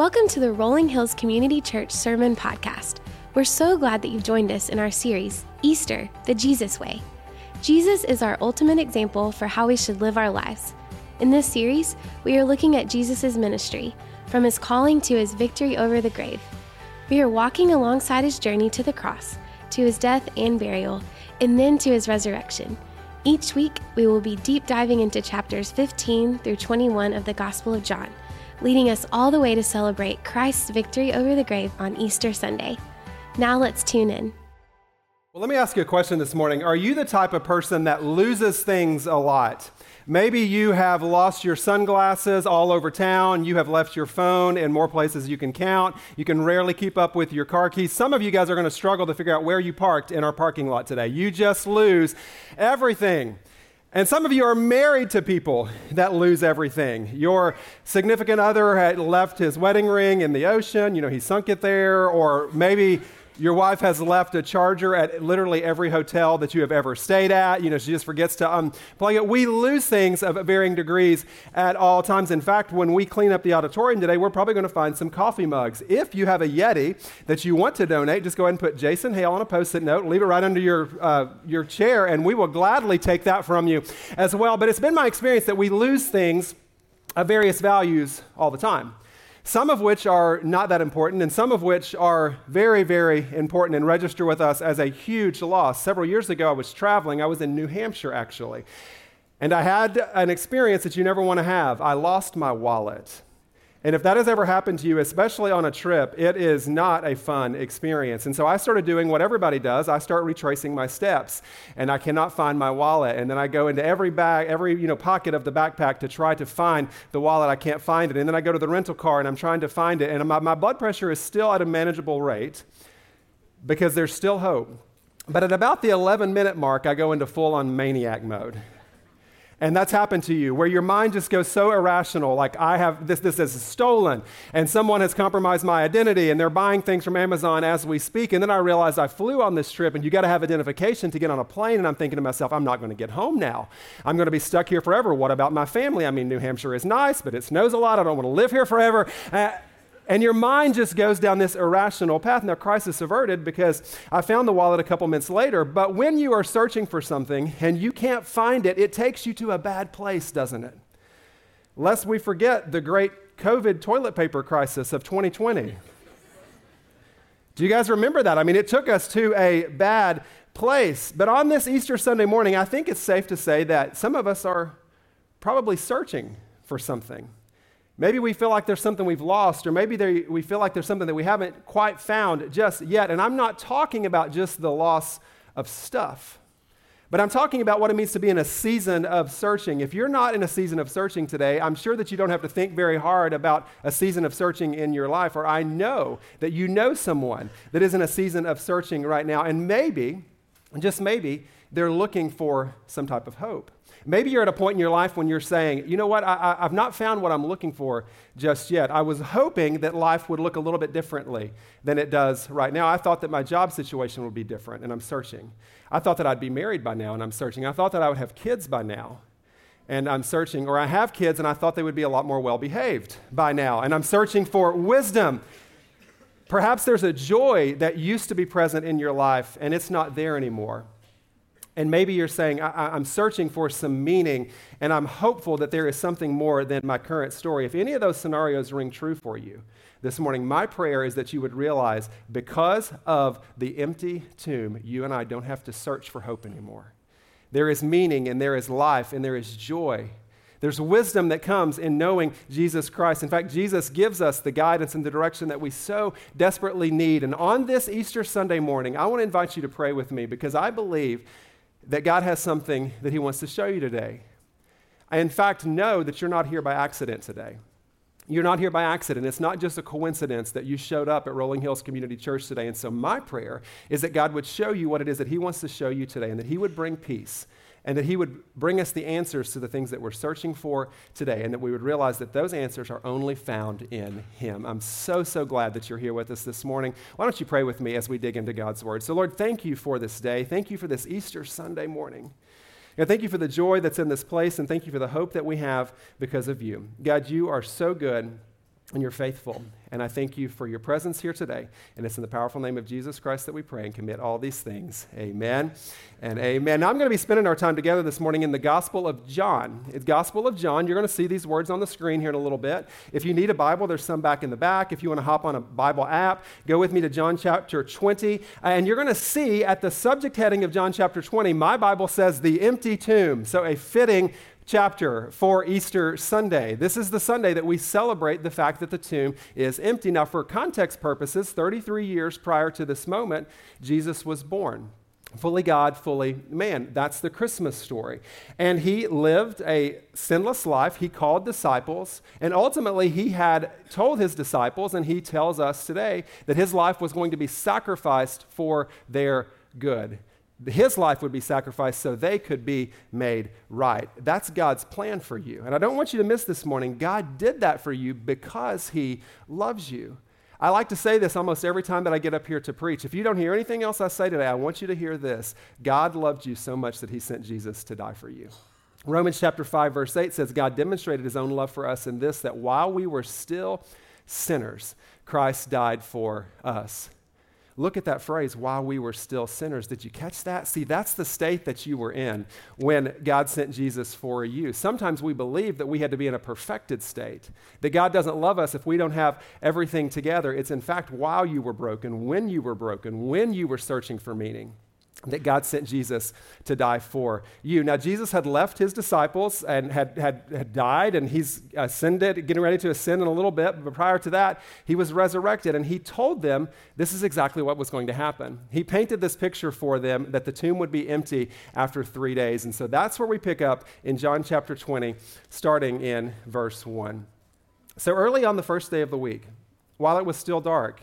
Welcome to the Rolling Hills Community Church Sermon Podcast. We're so glad that you've joined us in our series, Easter, the Jesus Way. Jesus is our ultimate example for how we should live our lives. In this series, we are looking at Jesus' ministry, from his calling to his victory over the grave. We are walking alongside his journey to the cross, to his death and burial, and then to his resurrection. Each week, we will be deep diving into chapters 15 through 21 of the Gospel of John leading us all the way to celebrate Christ's victory over the grave on Easter Sunday. Now let's tune in. Well, let me ask you a question this morning. Are you the type of person that loses things a lot? Maybe you have lost your sunglasses all over town. You have left your phone in more places you can count. You can rarely keep up with your car keys. Some of you guys are going to struggle to figure out where you parked in our parking lot today. You just lose everything. And some of you are married to people that lose everything. Your significant other had left his wedding ring in the ocean, you know, he sunk it there, or maybe your wife has left a charger at literally every hotel that you have ever stayed at. You know, she just forgets to unplug it. We lose things of varying degrees at all times. In fact, when we clean up the auditorium today, we're probably going to find some coffee mugs. If you have a Yeti that you want to donate, just go ahead and put Jason Hale on a post-it note, leave it right under your, uh, your chair, and we will gladly take that from you as well. But it's been my experience that we lose things of various values all the time some of which are not that important, and some of which are very, very important and register with us as a huge loss. Several years ago, I was traveling. I was in New Hampshire, actually. And I had an experience that you never want to have. I lost my wallet. And if that has ever happened to you, especially on a trip, it is not a fun experience. And so I started doing what everybody does. I start retracing my steps, and I cannot find my wallet. And then I go into every bag, every you know pocket of the backpack to try to find the wallet. I can't find it. And then I go to the rental car and I'm trying to find it. And my, my blood pressure is still at a manageable rate because there's still hope. But at about the 11 minute mark, I go into full on maniac mode. And that's happened to you, where your mind just goes so irrational, like I have this, this is stolen, and someone has compromised my identity, and they're buying things from Amazon as we speak. And then I realize I flew on this trip, and you got to have identification to get on a plane. And I'm thinking to myself, I'm not going to get home now. I'm going to be stuck here forever. What about my family? I mean, New Hampshire is nice, but it snows a lot. I don't want to live here forever. Uh, and your mind just goes down this irrational path. Now, crisis averted because I found the wallet a couple minutes later. But when you are searching for something and you can't find it, it takes you to a bad place, doesn't it? Lest we forget the great COVID toilet paper crisis of 2020. Do you guys remember that? I mean, it took us to a bad place. But on this Easter Sunday morning, I think it's safe to say that some of us are probably searching for something. Maybe we feel like there's something we've lost, or maybe there, we feel like there's something that we haven't quite found just yet. And I'm not talking about just the loss of stuff, but I'm talking about what it means to be in a season of searching. If you're not in a season of searching today, I'm sure that you don't have to think very hard about a season of searching in your life, or I know that you know someone that is in a season of searching right now, and maybe, just maybe, they're looking for some type of hope. Maybe you're at a point in your life when you're saying, you know what, I, have not found what I'm looking for just yet. I was hoping that life would look a little bit differently than it does right now. I thought that my job situation would be different, and I'm searching. I thought that I'd be married by now, and I'm searching. I thought that I would have kids by now, and I'm searching. Or I have kids, and I thought they would be a lot more well behaved by now, and I'm searching for wisdom. Perhaps there's a joy that used to be present in your life, and it's not there anymore. And maybe you're saying, I- am searching for some meaning, and I'm hopeful that there is something more than my current story. If any of those scenarios ring true for you this morning, my prayer is that you would realize because of the empty tomb, you and I don't have to search for hope anymore. There is meaning, and there is life, and there is joy. There's wisdom that comes in knowing Jesus Christ. In fact, Jesus gives us the guidance and the direction that we so desperately need. And on this Easter Sunday morning, I want to invite you to pray with me because I believe that God has something that He wants to show you today. I, in fact, know that you're not here by accident today. You're not here by accident. It's not just a coincidence that you showed up at Rolling Hills Community Church today. And so, my prayer is that God would show you what it is that He wants to show you today and that He would bring peace and that He would bring us the answers to the things that we're searching for today, and that we would realize that those answers are only found in Him. I'm so, so glad that you're here with us this morning. Why don't you pray with me as we dig into God's Word? So, Lord, thank you for this day. Thank you for this Easter Sunday morning. God, thank you for the joy that's in this place, and thank you for the hope that we have because of you. God, you are so good. And you're faithful. And I thank you for your presence here today. And it's in the powerful name of Jesus Christ that we pray and commit all these things. Amen and amen. Now, I'm going to be spending our time together this morning in the Gospel of John. It's Gospel of John. You're going to see these words on the screen here in a little bit. If you need a Bible, there's some back in the back. If you want to hop on a Bible app, go with me to John chapter 20. And you're going to see at the subject heading of John chapter 20, my Bible says the empty tomb. So, a fitting chapter for Easter Sunday. This is the Sunday that we celebrate the fact that the tomb is empty. Now, for context purposes, 33 years prior to this moment, Jesus was born. Fully God, fully man. That's the Christmas story. And he lived a sinless life. He called disciples. And ultimately, he had told his disciples, and he tells us today, that his life was going to be sacrificed for their good his life would be sacrificed so they could be made right. That's God's plan for you. And I don't want you to miss this morning. God did that for you because he loves you. I like to say this almost every time that I get up here to preach. If you don't hear anything else I say today, I want you to hear this. God loved you so much that he sent Jesus to die for you. Romans chapter 5 verse 8 says God demonstrated his own love for us in this that while we were still sinners, Christ died for us. Look at that phrase, while we were still sinners. Did you catch that? See, that's the state that you were in when God sent Jesus for you. Sometimes we believe that we had to be in a perfected state, that God doesn't love us if we don't have everything together. It's in fact while you were broken, when you were broken, when you were searching for meaning that God sent Jesus to die for you. Now, Jesus had left his disciples and had, had, had died, and he's ascended, getting ready to ascend in a little bit. But prior to that, he was resurrected, and he told them this is exactly what was going to happen. He painted this picture for them that the tomb would be empty after three days. And so that's where we pick up in John chapter 20, starting in verse 1. So early on the first day of the week, while it was still dark,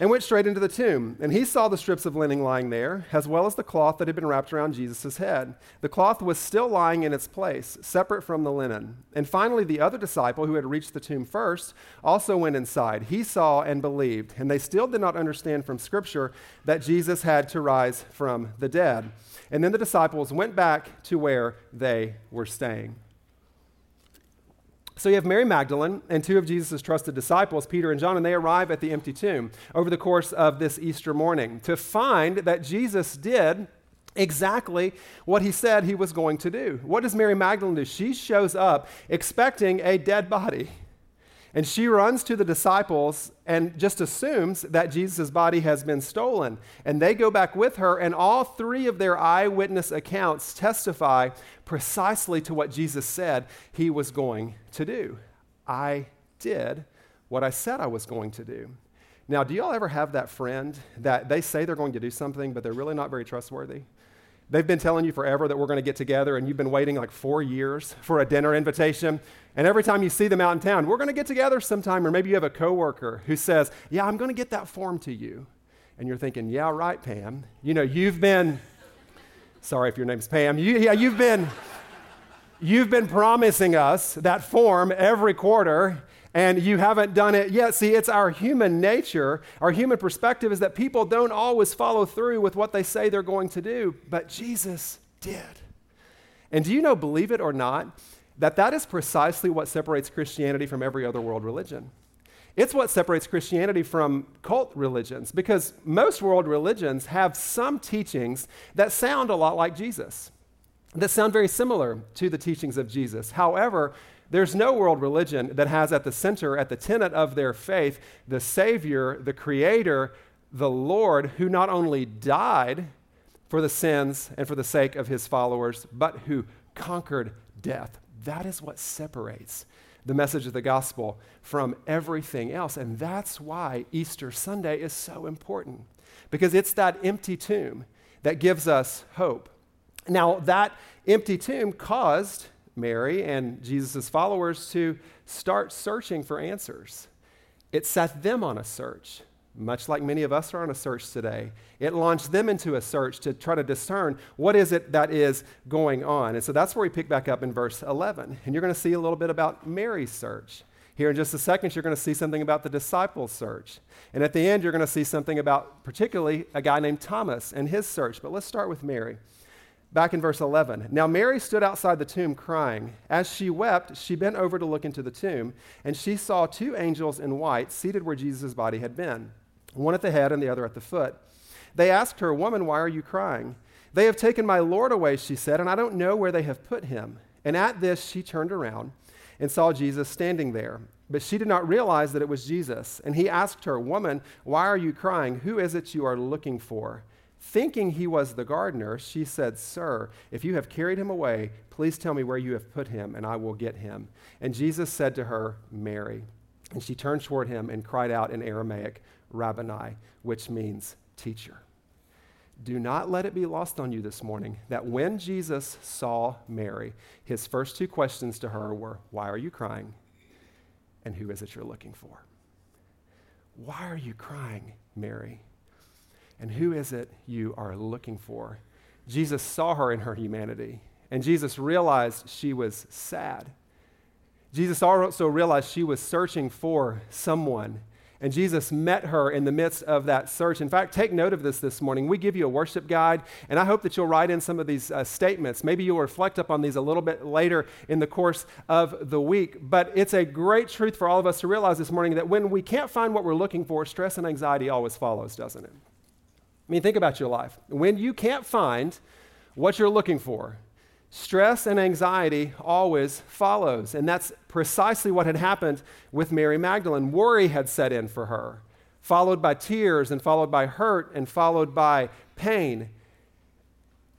and went straight into the tomb. And he saw the strips of linen lying there, as well as the cloth that had been wrapped around Jesus' head. The cloth was still lying in its place, separate from the linen. And finally, the other disciple who had reached the tomb first also went inside. He saw and believed, and they still did not understand from Scripture that Jesus had to rise from the dead. And then the disciples went back to where they were staying. So you have Mary Magdalene and two of Jesus' trusted disciples, Peter and John, and they arrive at the empty tomb over the course of this Easter morning to find that Jesus did exactly what he said he was going to do. What does Mary Magdalene do? She shows up expecting a dead body. And she runs to the disciples and just assumes that Jesus' body has been stolen. And they go back with her, and all three of their eyewitness accounts testify precisely to what Jesus said he was going to do. I did what I said I was going to do. Now, do y'all ever have that friend that they say they're going to do something, but they're really not very trustworthy? They've been telling you forever that we're going to get together, and you've been waiting like four years for a dinner invitation. And every time you see them out in town, we're going to get together sometime. Or maybe you have a coworker who says, Yeah, I'm going to get that form to you. And you're thinking, Yeah, right, Pam. You know, you've been, sorry if your name's Pam, you, yeah, you've been, you've been promising us that form every quarter and you haven't done it yet. See, it's our human nature. Our human perspective is that people don't always follow through with what they say they're going to do, but Jesus did. And do you know, believe it or not, that that is precisely what separates Christianity from every other world religion. It's what separates Christianity from cult religions because most world religions have some teachings that sound a lot like Jesus, that sound very similar to the teachings of Jesus. However, there's no world religion that has at the center, at the tenet of their faith, the Savior, the Creator, the Lord, who not only died for the sins and for the sake of his followers, but who conquered death. That is what separates the message of the gospel from everything else. And that's why Easter Sunday is so important, because it's that empty tomb that gives us hope. Now, that empty tomb caused Mary and Jesus' followers to start searching for answers. It set them on a search. much like many of us are on a search today. It launched them into a search to try to discern what is it that is going on. And so that's where we pick back up in verse 11. And you're going to see a little bit about Mary's search. Here in just a second, you're going to see something about the disciples' search. And at the end, you're going to see something about, particularly, a guy named Thomas and his search. But let's start with Mary. Back in verse 11. Now, Mary stood outside the tomb crying. As she wept, she bent over to look into the tomb, and she saw two angels in white seated where Jesus' body had been, one at the head and the other at the foot. They asked her, Woman, why are you crying? They have taken my Lord away, she said, and I don't know where they have put him. And at this, she turned around and saw Jesus standing there. But she did not realize that it was Jesus. And he asked her, Woman, why are you crying? Who is it you are looking for? Thinking he was the gardener, she said, Sir, if you have carried him away, please tell me where you have put him, and I will get him. And Jesus said to her, Mary. And she turned toward him and cried out in Aramaic, Rabboni, which means teacher. Do not let it be lost on you this morning that when Jesus saw Mary, his first two questions to her were, Why are you crying? And who is it you're looking for? Why are you crying, Mary? And who is it you are looking for? Jesus saw her in her humanity, and Jesus realized she was sad. Jesus also realized she was searching for someone and Jesus met her in the midst of that search. In fact, take note of this this morning. We give you a worship guide, and I hope that you'll write in some of these uh, statements. Maybe you'll reflect upon these a little bit later in the course of the week. But it's a great truth for all of us to realize this morning that when we can't find what we're looking for, stress and anxiety always follows, doesn't it? I mean, think about your life. When you can't find what you're looking for, Stress and anxiety always follows. And that's precisely what had happened with Mary Magdalene. Worry had set in for her, followed by tears, and followed by hurt, and followed by pain.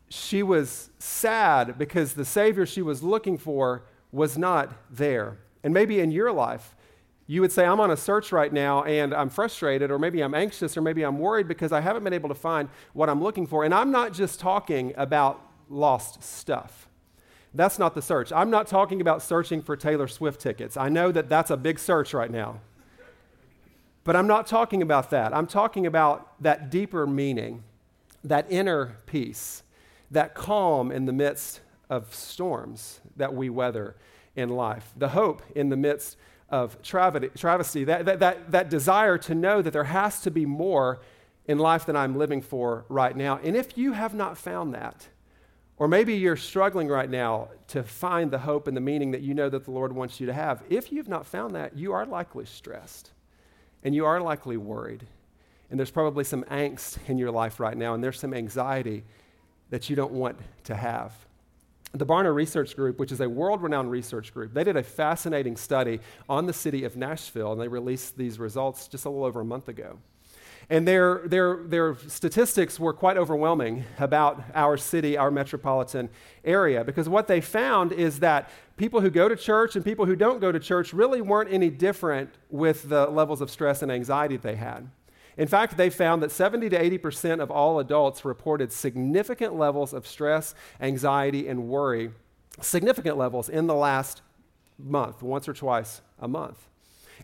She was sad because the Savior she was looking for was not there. And maybe in your life, you would say, I'm on a search right now and I'm frustrated, or maybe I'm anxious, or maybe I'm worried because I haven't been able to find what I'm looking for. And I'm not just talking about lost stuff. That's not the search. I'm not talking about searching for Taylor Swift tickets. I know that that's a big search right now. But I'm not talking about that. I'm talking about that deeper meaning, that inner peace, that calm in the midst of storms that we weather in life, the hope in the midst of travesty, that, that, that, that desire to know that there has to be more in life than I'm living for right now. And if you have not found that, or maybe you're struggling right now to find the hope and the meaning that you know that the Lord wants you to have. If you've not found that, you are likely stressed and you are likely worried. And there's probably some angst in your life right now, and there's some anxiety that you don't want to have. The Barna Research Group, which is a world renowned research group, they did a fascinating study on the city of Nashville, and they released these results just a little over a month ago. And their, their, their statistics were quite overwhelming about our city, our metropolitan area, because what they found is that people who go to church and people who don't go to church really weren't any different with the levels of stress and anxiety they had. In fact, they found that 70 to 80% of all adults reported significant levels of stress, anxiety, and worry, significant levels in the last month, once or twice a month.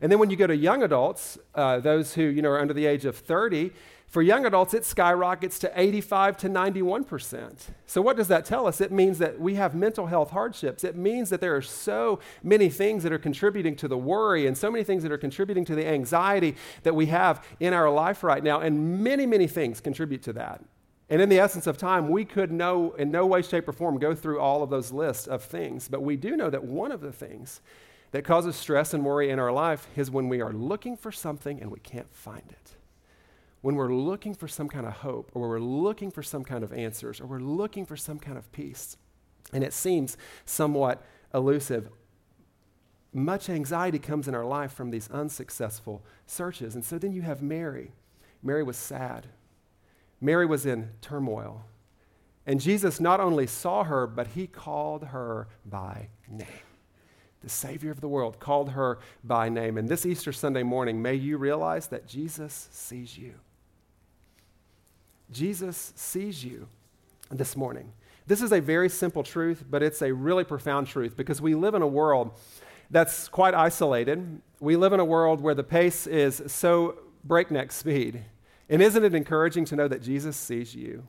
And then when you go to young adults, uh, those who you know are under the age of 30, for young adults it skyrockets to 85 to 91%. So what does that tell us? It means that we have mental health hardships. It means that there are so many things that are contributing to the worry and so many things that are contributing to the anxiety that we have in our life right now and many many things contribute to that. And in the essence of time, we could no, in no way, shape, or form go through all of those lists of things. But we do know that one of the things that causes stress and worry in our life is when we are looking for something and we can't find it. When we're looking for some kind of hope, or we're looking for some kind of answers, or we're looking for some kind of peace, and it seems somewhat elusive. Much anxiety comes in our life from these unsuccessful searches. And so then you have Mary. Mary was sad, Mary was in turmoil. And Jesus not only saw her, but he called her by name the Savior of the world, called her by name. And this Easter Sunday morning, may you realize that Jesus sees you. Jesus sees you this morning. This is a very simple truth, but it's a really profound truth because we live in a world that's quite isolated. We live in a world where the pace is so breakneck speed. And isn't it encouraging to know that Jesus sees you?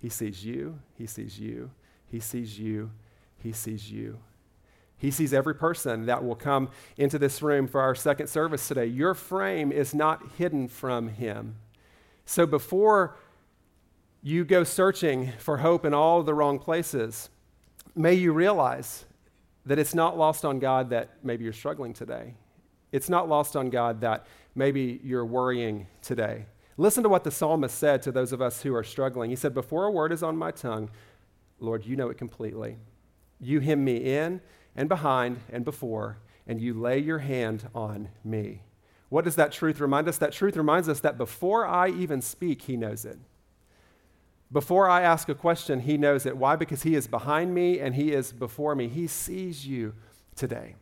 He sees you, He sees you, He sees you, He sees you. He sees every person that will come into this room for our second service today. Your frame is not hidden from Him. So before you go searching for hope in all the wrong places, may you realize that it's not lost on God that maybe you're struggling today. It's not lost on God that maybe you're worrying today. Listen to what the psalmist said to those of us who are struggling. He said, Before a word is on my tongue, Lord, you know it completely. You hem me in and behind and before, and you lay your hand on me. What does that truth remind us? That truth reminds us that before I even speak, He knows it. Before I ask a question, He knows it. Why? Because He is behind me and He is before me. He sees you today.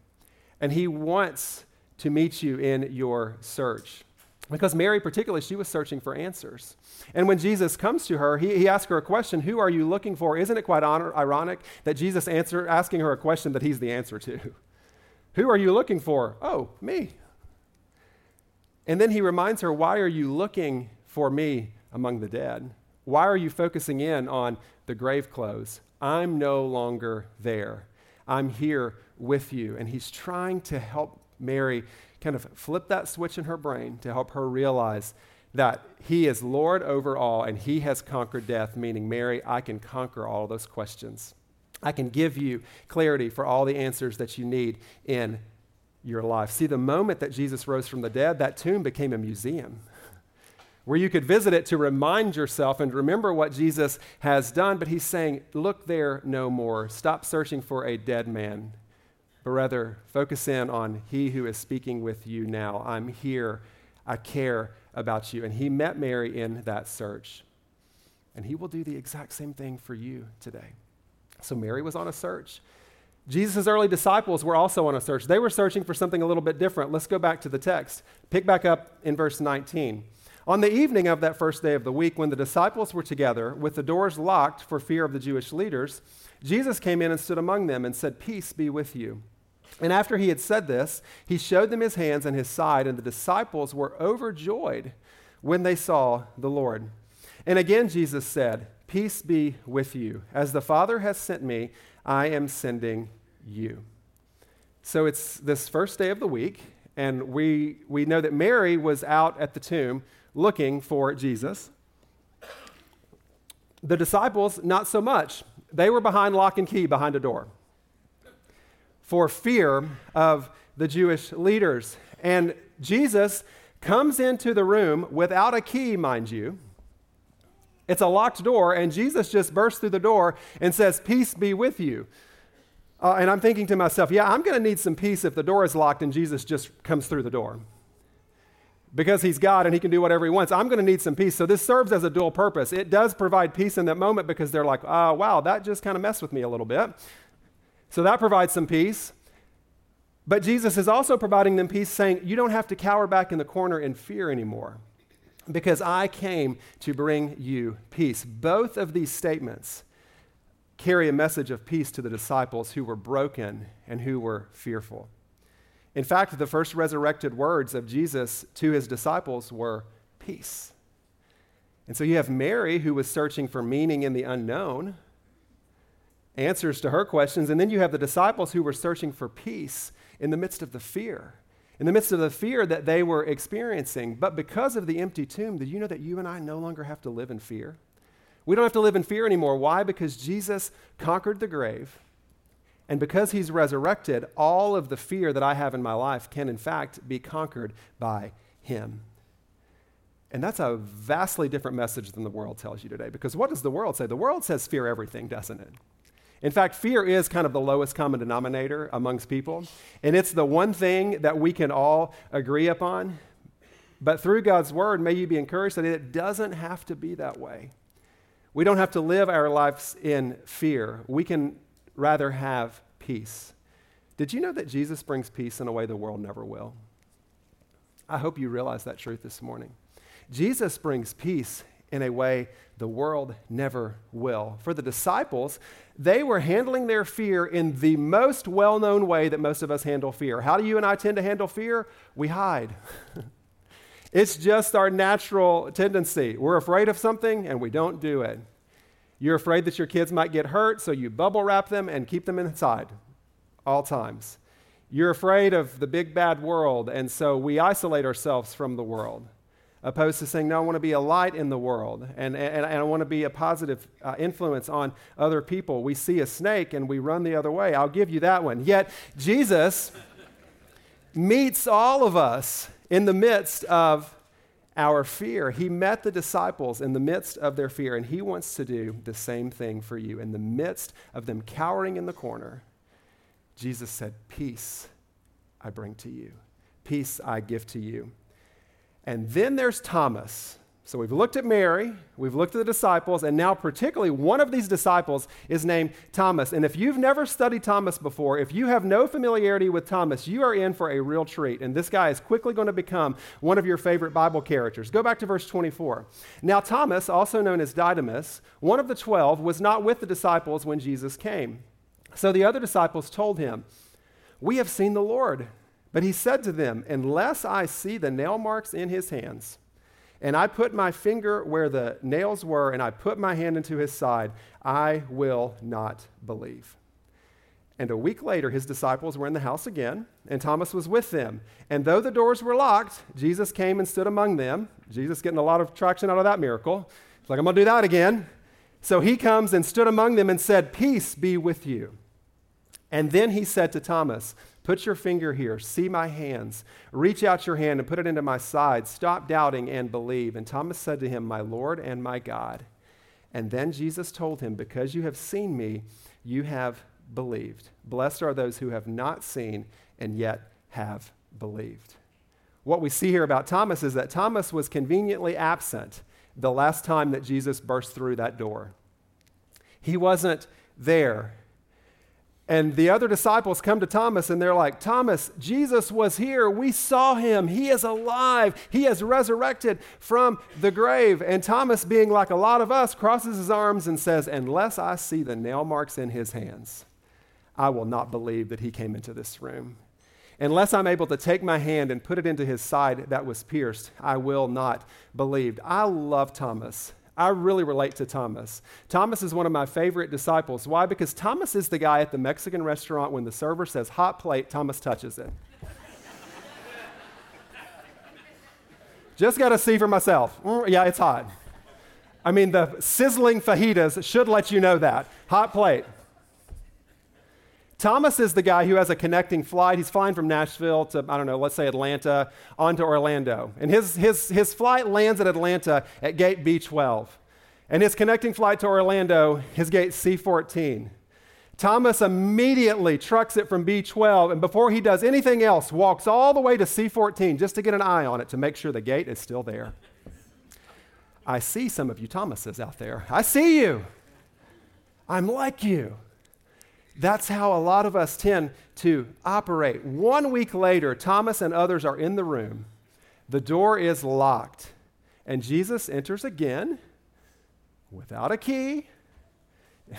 And He wants to meet you in your search. Because Mary, particularly, she was searching for answers. And when Jesus comes to her, he, he asks her a question Who are you looking for? Isn't it quite honor, ironic that Jesus answer, asking her a question that he's the answer to? Who are you looking for? Oh, me. And then he reminds her, Why are you looking for me among the dead? Why are you focusing in on the grave clothes? I'm no longer there. I'm here with you. And he's trying to help Mary kind of flip that switch in her brain to help her realize that he is Lord over all and he has conquered death, meaning, Mary, I can conquer all those questions. I can give you clarity for all the answers that you need in your life. See, the moment that Jesus rose from the dead, that tomb became a museum where you could visit it to remind yourself and remember what Jesus has done. But he's saying, Look there no more. Stop searching for a dead man but rather focus in on He who is speaking with you now. I'm here. I care about you. And He met Mary in that search. And He will do the exact same thing for you today. So Mary was on a search. Jesus' early disciples were also on a search. They were searching for something a little bit different. Let's go back to the text. Pick back up in verse 19. On the evening of that first day of the week, when the disciples were together, with the doors locked for fear of the Jewish leaders, Jesus came in and stood among them and said, Peace be with you. And after he had said this, he showed them his hands and his side, and the disciples were overjoyed when they saw the Lord. And again, Jesus said, Peace be with you. As the Father has sent me, I am sending you. So it's this first day of the week, and we, we know that Mary was out at the tomb looking for Jesus. The disciples, not so much. They were behind lock and key behind a door for fear of the Jewish leaders. And Jesus comes into the room without a key, mind you. It's a locked door, and Jesus just bursts through the door and says, Peace be with you. Uh, and I'm thinking to myself, yeah, I'm going to need some peace if the door is locked and Jesus just comes through the door. Because he's God and he can do whatever he wants. I'm going to need some peace. So this serves as a dual purpose. It does provide peace in that moment because they're like, oh, wow, that just kind of messed with me a little bit. So that provides some peace. But Jesus is also providing them peace, saying, You don't have to cower back in the corner in fear anymore because I came to bring you peace. Both of these statements carry a message of peace to the disciples who were broken and who were fearful. In fact, the first resurrected words of Jesus to his disciples were peace. And so you have Mary, who was searching for meaning in the unknown, answers to her questions. And then you have the disciples who were searching for peace in the midst of the fear, in the midst of the fear that they were experiencing. But because of the empty tomb, did you know that you and I no longer have to live in fear? We don't have to live in fear anymore. Why? Because Jesus conquered the grave. And because he's resurrected, all of the fear that I have in my life can, in fact, be conquered by him. And that's a vastly different message than the world tells you today. Because what does the world say? The world says fear everything, doesn't it? In fact, fear is kind of the lowest common denominator amongst people, and it's the one thing that we can all agree upon. But through God's word, may you be encouraged that it doesn't have to be that way. We don't have to live our lives in fear. We can rather have peace. Did you know that Jesus brings peace in a way the world never will? I hope you realize that truth this morning. Jesus brings peace in a way the world never will. For the disciples, they were handling their fear in the most well known way that most of us handle fear. How do you and I tend to handle fear? We hide. It's just our natural tendency. We're afraid of something and we don't do it. You're afraid that your kids might get hurt, so you bubble wrap them and keep them inside all times. You're afraid of the big bad world, and so we isolate ourselves from the world, opposed to saying, No, I want to be a light in the world, and, and, and I want to be a positive uh, influence on other people. We see a snake and we run the other way. I'll give you that one. Yet, Jesus meets all of us in the midst of our fear. He met the disciples in the midst of their fear, and He wants to do the same thing for you. In the midst of them cowering in the corner, Jesus said, Peace I bring to you, peace I give to you. And then there's Thomas. So we've looked at Mary, we've looked at the disciples, and now, particularly, one of these disciples is named Thomas. And if you've never studied Thomas before, if you have no familiarity with Thomas, you are in for a real treat. And this guy is quickly going to become one of your favorite Bible characters. Go back to verse 24. Now, Thomas, also known as Didymus, one of the twelve, was not with the disciples when Jesus came. So the other disciples told him, We have seen the Lord. But he said to them, Unless I see the nail marks in his hands, and I put my finger where the nails were, and I put my hand into his side, I will not believe. And a week later, his disciples were in the house again, and Thomas was with them. And though the doors were locked, Jesus came and stood among them. Jesus getting a lot of traction out of that miracle. He's like, I'm going to do that again. So he comes and stood among them and said, Peace be with you. And then he said to Thomas, Put your finger here, see my hands. Reach out your hand and put it into my side. Stop doubting and believe. And Thomas said to him, My Lord and my God. And then Jesus told him, Because you have seen me, you have believed. Blessed are those who have not seen and yet have believed. What we see here about Thomas is that Thomas was conveniently absent the last time that Jesus burst through that door. He wasn't there and the other disciples come to Thomas and they're like, Thomas, Jesus was here. We saw him. He is alive. He has resurrected from the grave. And Thomas, being like a lot of us, crosses his arms and says, Unless I see the nail marks in his hands, I will not believe that he came into this room. Unless I'm able to take my hand and put it into his side that was pierced, I will not believe. I love Thomas I really relate to Thomas. Thomas is one of my favorite disciples. Why? Because Thomas is the guy at the Mexican restaurant when the server says hot plate, Thomas touches it. Just got to see for myself. Mm, yeah, it's hot. I mean, the sizzling fajitas should let you know that. Hot plate. Thomas is the guy who has a connecting flight. He's flying from Nashville to, I don't know, let's say Atlanta, on to Orlando. And his, his, his flight lands at Atlanta at gate B12. And his connecting flight to Orlando is gate C14. Thomas immediately trucks it from B12, and before he does anything else, walks all the way to C14 just to get an eye on it to make sure the gate is still there. I see some of you Thomases out there. I see you. I'm like you. That's how a lot of us tend to operate. One week later, Thomas and others are in the room. The door is locked, and Jesus enters again without a key.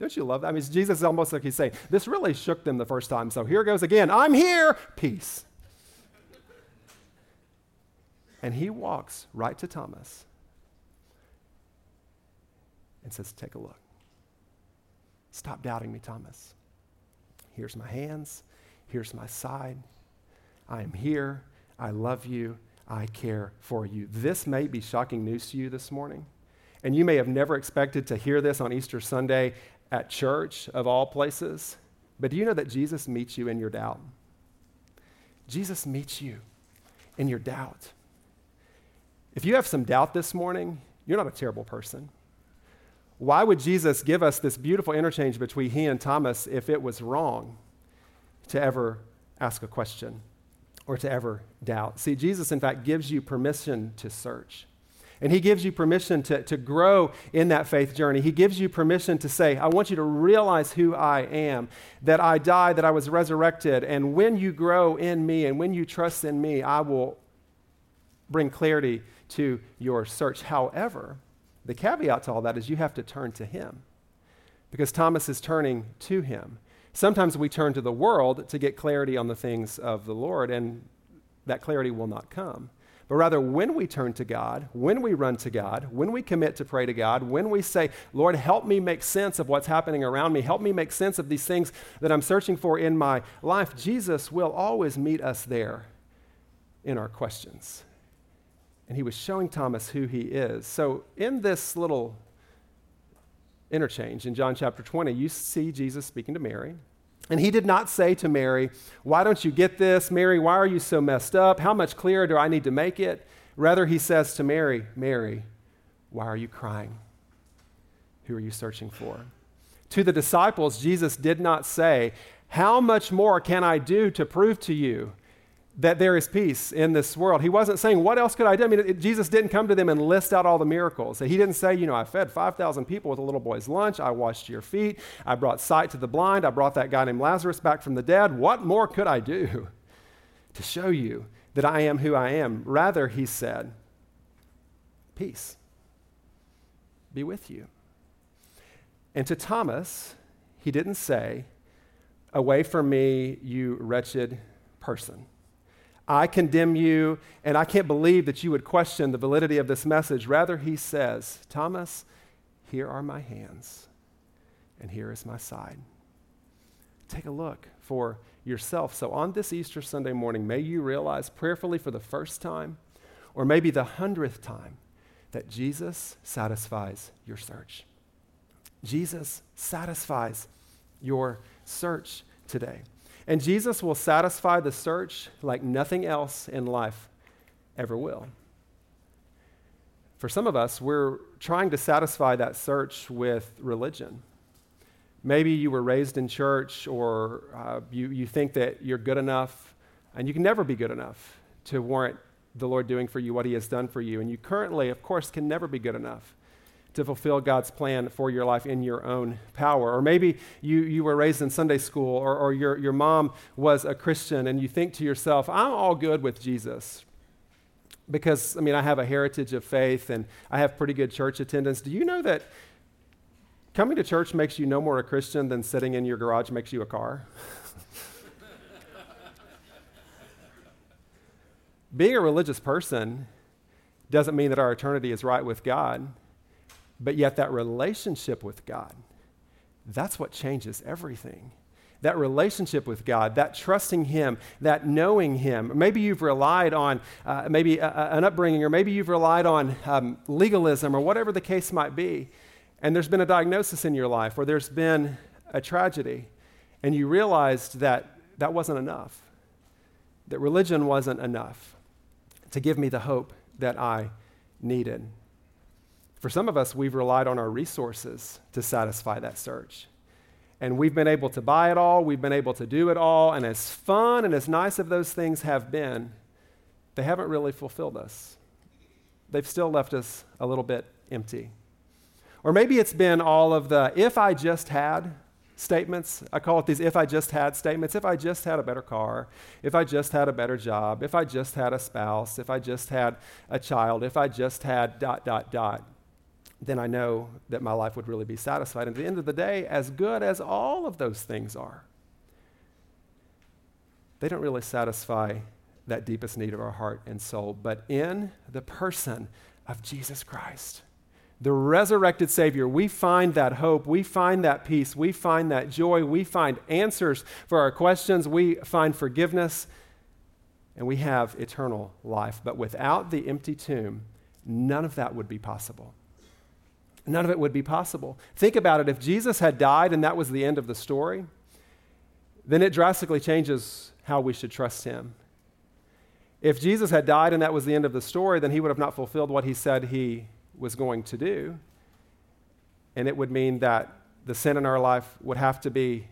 Don't you love that? I mean, Jesus is almost like he's saying, This really shook them the first time, so here goes again. I'm here, peace. And he walks right to Thomas and says, Take a look. Stop doubting me, Thomas. Here's my hands. Here's my side. I am here. I love you. I care for you. This may be shocking news to you this morning. And you may have never expected to hear this on Easter Sunday at church, of all places. But do you know that Jesus meets you in your doubt? Jesus meets you in your doubt. If you have some doubt this morning, you're not a terrible person. Why would Jesus give us this beautiful interchange between he and Thomas if it was wrong to ever ask a question or to ever doubt? See, Jesus, in fact, gives you permission to search. And he gives you permission to, to grow in that faith journey. He gives you permission to say, I want you to realize who I am, that I died, that I was resurrected. And when you grow in me and when you trust in me, I will bring clarity to your search. However, the caveat to all that is you have to turn to him because Thomas is turning to him. Sometimes we turn to the world to get clarity on the things of the Lord, and that clarity will not come. but rather when we turn to God, when we run to God, when we commit to pray to God, when we say, Lord, help me make sense of what's happening around me, help me make sense of these things that I'm searching for in my life, Jesus will always meet us there in our questions. And he was showing Thomas who he is. So, in this little interchange in John chapter 20, you see Jesus speaking to Mary. And he did not say to Mary, Why don't you get this? Mary, why are you so messed up? How much clearer do I need to make it? Rather, he says to Mary, Mary, why are you crying? Who are you searching for? To the disciples, Jesus did not say, How much more can I do to prove to you that there is peace in this world. He wasn't saying, What else could I do? I mean, it, Jesus didn't come to them and list out all the miracles. He didn't say, You know, I fed 5,000 people with a little boy's lunch. I washed your feet. I brought sight to the blind. I brought that guy named Lazarus back from the dead. What more could I do to show you that I am who I am? Rather, he said, Peace be with you. And to Thomas, he didn't say, Away from me, you wretched person. I condemn you, and I can't believe that you would question the validity of this message. Rather, he says, Thomas, here are my hands, and here is my side. Take a look for yourself. So, on this Easter Sunday morning, may you realize prayerfully for the first time, or maybe the hundredth time, that Jesus satisfies your search. Jesus satisfies your search today. And Jesus will satisfy the search like nothing else in life ever will. For some of us, we're trying to satisfy that search with religion. Maybe you were raised in church, or uh, you, you think that you're good enough, and you can never be good enough to warrant the Lord doing for you what He has done for you. And you currently, of course, can never be good enough to fulfill God's plan for your life in your own power. Or maybe you, you were raised in Sunday school, or, or your, your mom was a Christian, and you think to yourself, I'm all good with Jesus. Because, I mean, I have a heritage of faith and I have pretty good church attendance. Do you know that coming to church makes you no more a Christian than sitting in your garage makes you a car? Being a religious person doesn't mean that our eternity is right with God. But yet, that relationship with God, that's what changes everything. That relationship with God, that trusting Him, that knowing Him. Maybe you've relied on uh, maybe a, a, an upbringing, or maybe you've relied on um, legalism, or whatever the case might be. And there's been a diagnosis in your life, or there's been a tragedy, and you realized that that wasn't enough, that religion wasn't enough to give me the hope that I needed. For some of us, we've relied on our resources to satisfy that search. And we've been able to buy it all, we've been able to do it all, and as fun and as nice as those things have been, they haven't really fulfilled us. They've still left us a little bit empty. Or maybe it's been all of the if I just had statements. I call it these if I just had statements. If I just had a better car, if I just had a better job, if I just had a spouse, if I just had a child, if I just had dot, dot, dot then I know that my life would really be satisfied. And at the end of the day, as good as all of those things are, they don't really satisfy that deepest need of our heart and soul. But in the person of Jesus Christ, the resurrected Savior, we find that hope, we find that peace, we find that joy, we find answers for our questions, we find forgiveness, and we have eternal life. But without the empty tomb, none of that would be possible. None of it would be possible. Think about it. If Jesus had died and that was the end of the story, then it drastically changes how we should trust him. If Jesus had died and that was the end of the story, then he would have not fulfilled what he said he was going to do. And it would mean that the sin in our life would have to be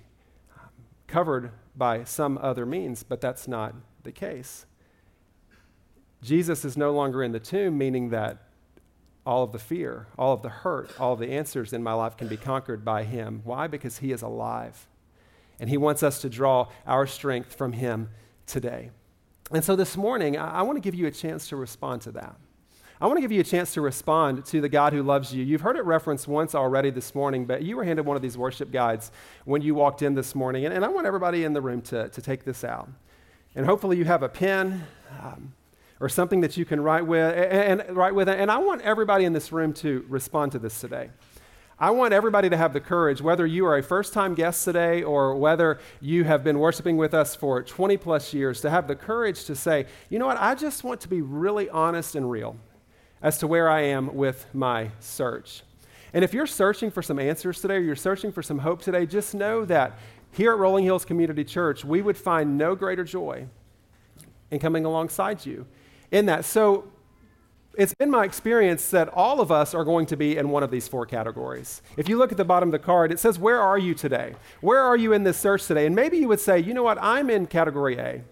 covered by some other means, but that's not the case. Jesus is no longer in the tomb, meaning that all of the fear, all of the hurt, all of the answers in my life can be conquered by Him. Why? Because He is alive. And He wants us to draw our strength from Him today. And so this morning, I, I want to give you a chance to respond to that. I want to give you a chance to respond to the God who loves you. You've heard it referenced once already this morning, but you were handed one of these worship guides when you walked in this morning. And, and I want everybody in the room to, to take this out. And hopefully, you have a pen. Um, or something that you can write with and, and write with. And I want everybody in this room to respond to this today. I want everybody to have the courage, whether you are a first time guest today or whether you have been worshiping with us for 20 plus years, to have the courage to say, you know what, I just want to be really honest and real as to where I am with my search. And if you're searching for some answers today or you're searching for some hope today, just know that here at Rolling Hills Community Church, we would find no greater joy in coming alongside you in that. So it's been my experience that all of us are going to be in one of these four categories. If you look at the bottom of the card, it says, Where are you today? Where are you in this search today? And maybe you would say, You know what? I'm in category A.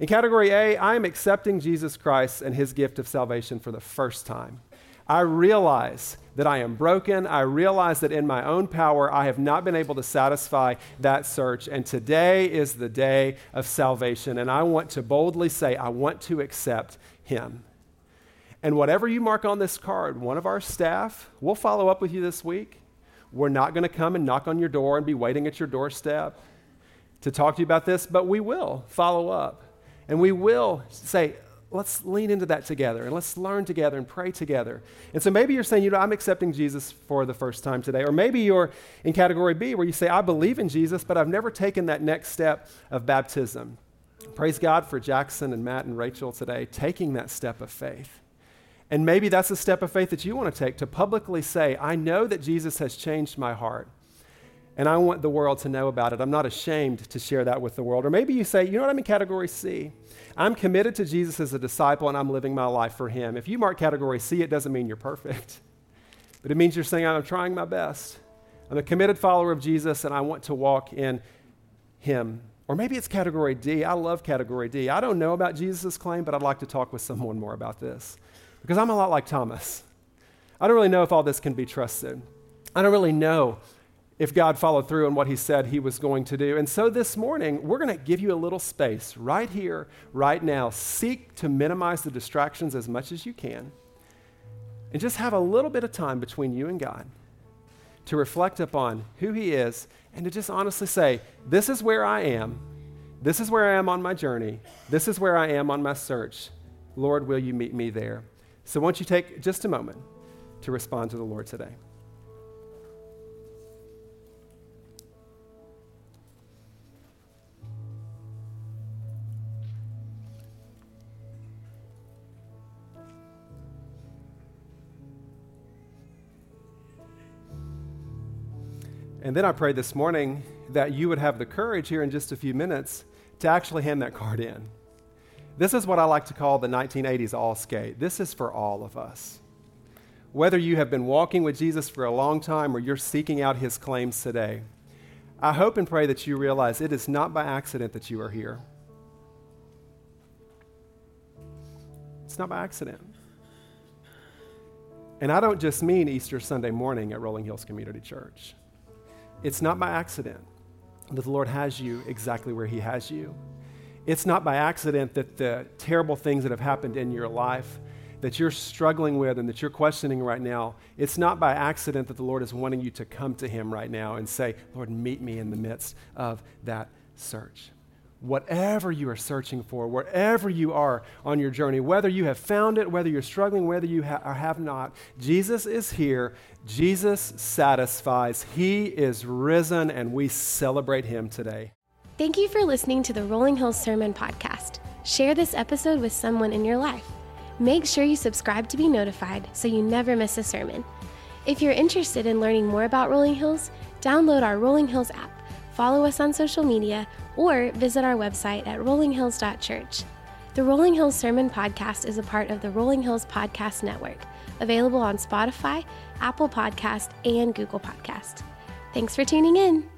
In category A, I'm accepting Jesus Christ and his gift of salvation for the first time. I realize that I am broken. I realize that in my own power, I have not been able to satisfy that search. And today is the day of salvation. And I want to boldly say, I want to accept him. And whatever you mark on this card, one of our staff will follow up with you this week. We're not going to come and knock on your door and be waiting at your doorstep to talk to you about this, but we will follow up. And we will say, let's lean into that together and let's learn together and pray together. And so maybe you're saying, you know, I'm accepting Jesus for the first time today. Or maybe you're in category B where you say, I believe in Jesus, but I've never taken that next step of baptism. Praise God for Jackson and Matt and Rachel today taking that step of faith. And maybe that's a step of faith that you want to take to publicly say, I know that Jesus has changed my heart. And I want the world to know about it. I'm not ashamed to share that with the world. Or maybe you say, you know what, I'm in category C. I'm committed to Jesus as a disciple and I'm living my life for him. If you mark category C, it doesn't mean you're perfect, but it means you're saying, I'm trying my best. I'm a committed follower of Jesus and I want to walk in him. Or maybe it's category D. I love category D. I don't know about Jesus' claim, but I'd like to talk with someone more about this. Because I'm a lot like Thomas. I don't really know if all this can be trusted. I don't really know if God followed through on what he said he was going to do. And so this morning, we're going to give you a little space right here, right now. Seek to minimize the distractions as much as you can. And just have a little bit of time between you and God to reflect upon who he is and to just honestly say, This is where I am. This is where I am on my journey. This is where I am on my search. Lord, will you meet me there? So, won't you take just a moment to respond to the Lord today? And then I pray this morning that you would have the courage here in just a few minutes to actually hand that card in. This is what I like to call the 1980s all skate. This is for all of us. Whether you have been walking with Jesus for a long time or you're seeking out his claims today, I hope and pray that you realize it is not by accident that you are here. It's not by accident. And I don't just mean Easter Sunday morning at Rolling Hills Community Church. It's not by accident that the Lord has you exactly where He has you. It's not by accident that the terrible things that have happened in your life that you're struggling with and that you're questioning right now, it's not by accident that the Lord is wanting you to come to Him right now and say, Lord, meet me in the midst of that search. Whatever you are searching for, wherever you are on your journey, whether you have found it, whether you're struggling, whether you ha- have not, Jesus is here. Jesus satisfies. He is risen, and we celebrate Him today. Thank you for listening to the Rolling Hills Sermon Podcast. Share this episode with someone in your life. Make sure you subscribe to be notified so you never miss a sermon. If you're interested in learning more about Rolling Hills, download our Rolling Hills app, follow us on social media, or visit our website at rollinghills.church. The Rolling Hills Sermon Podcast is a part of the Rolling Hills Podcast Network, available on Spotify, Apple Podcast, and Google Podcast. Thanks for tuning in.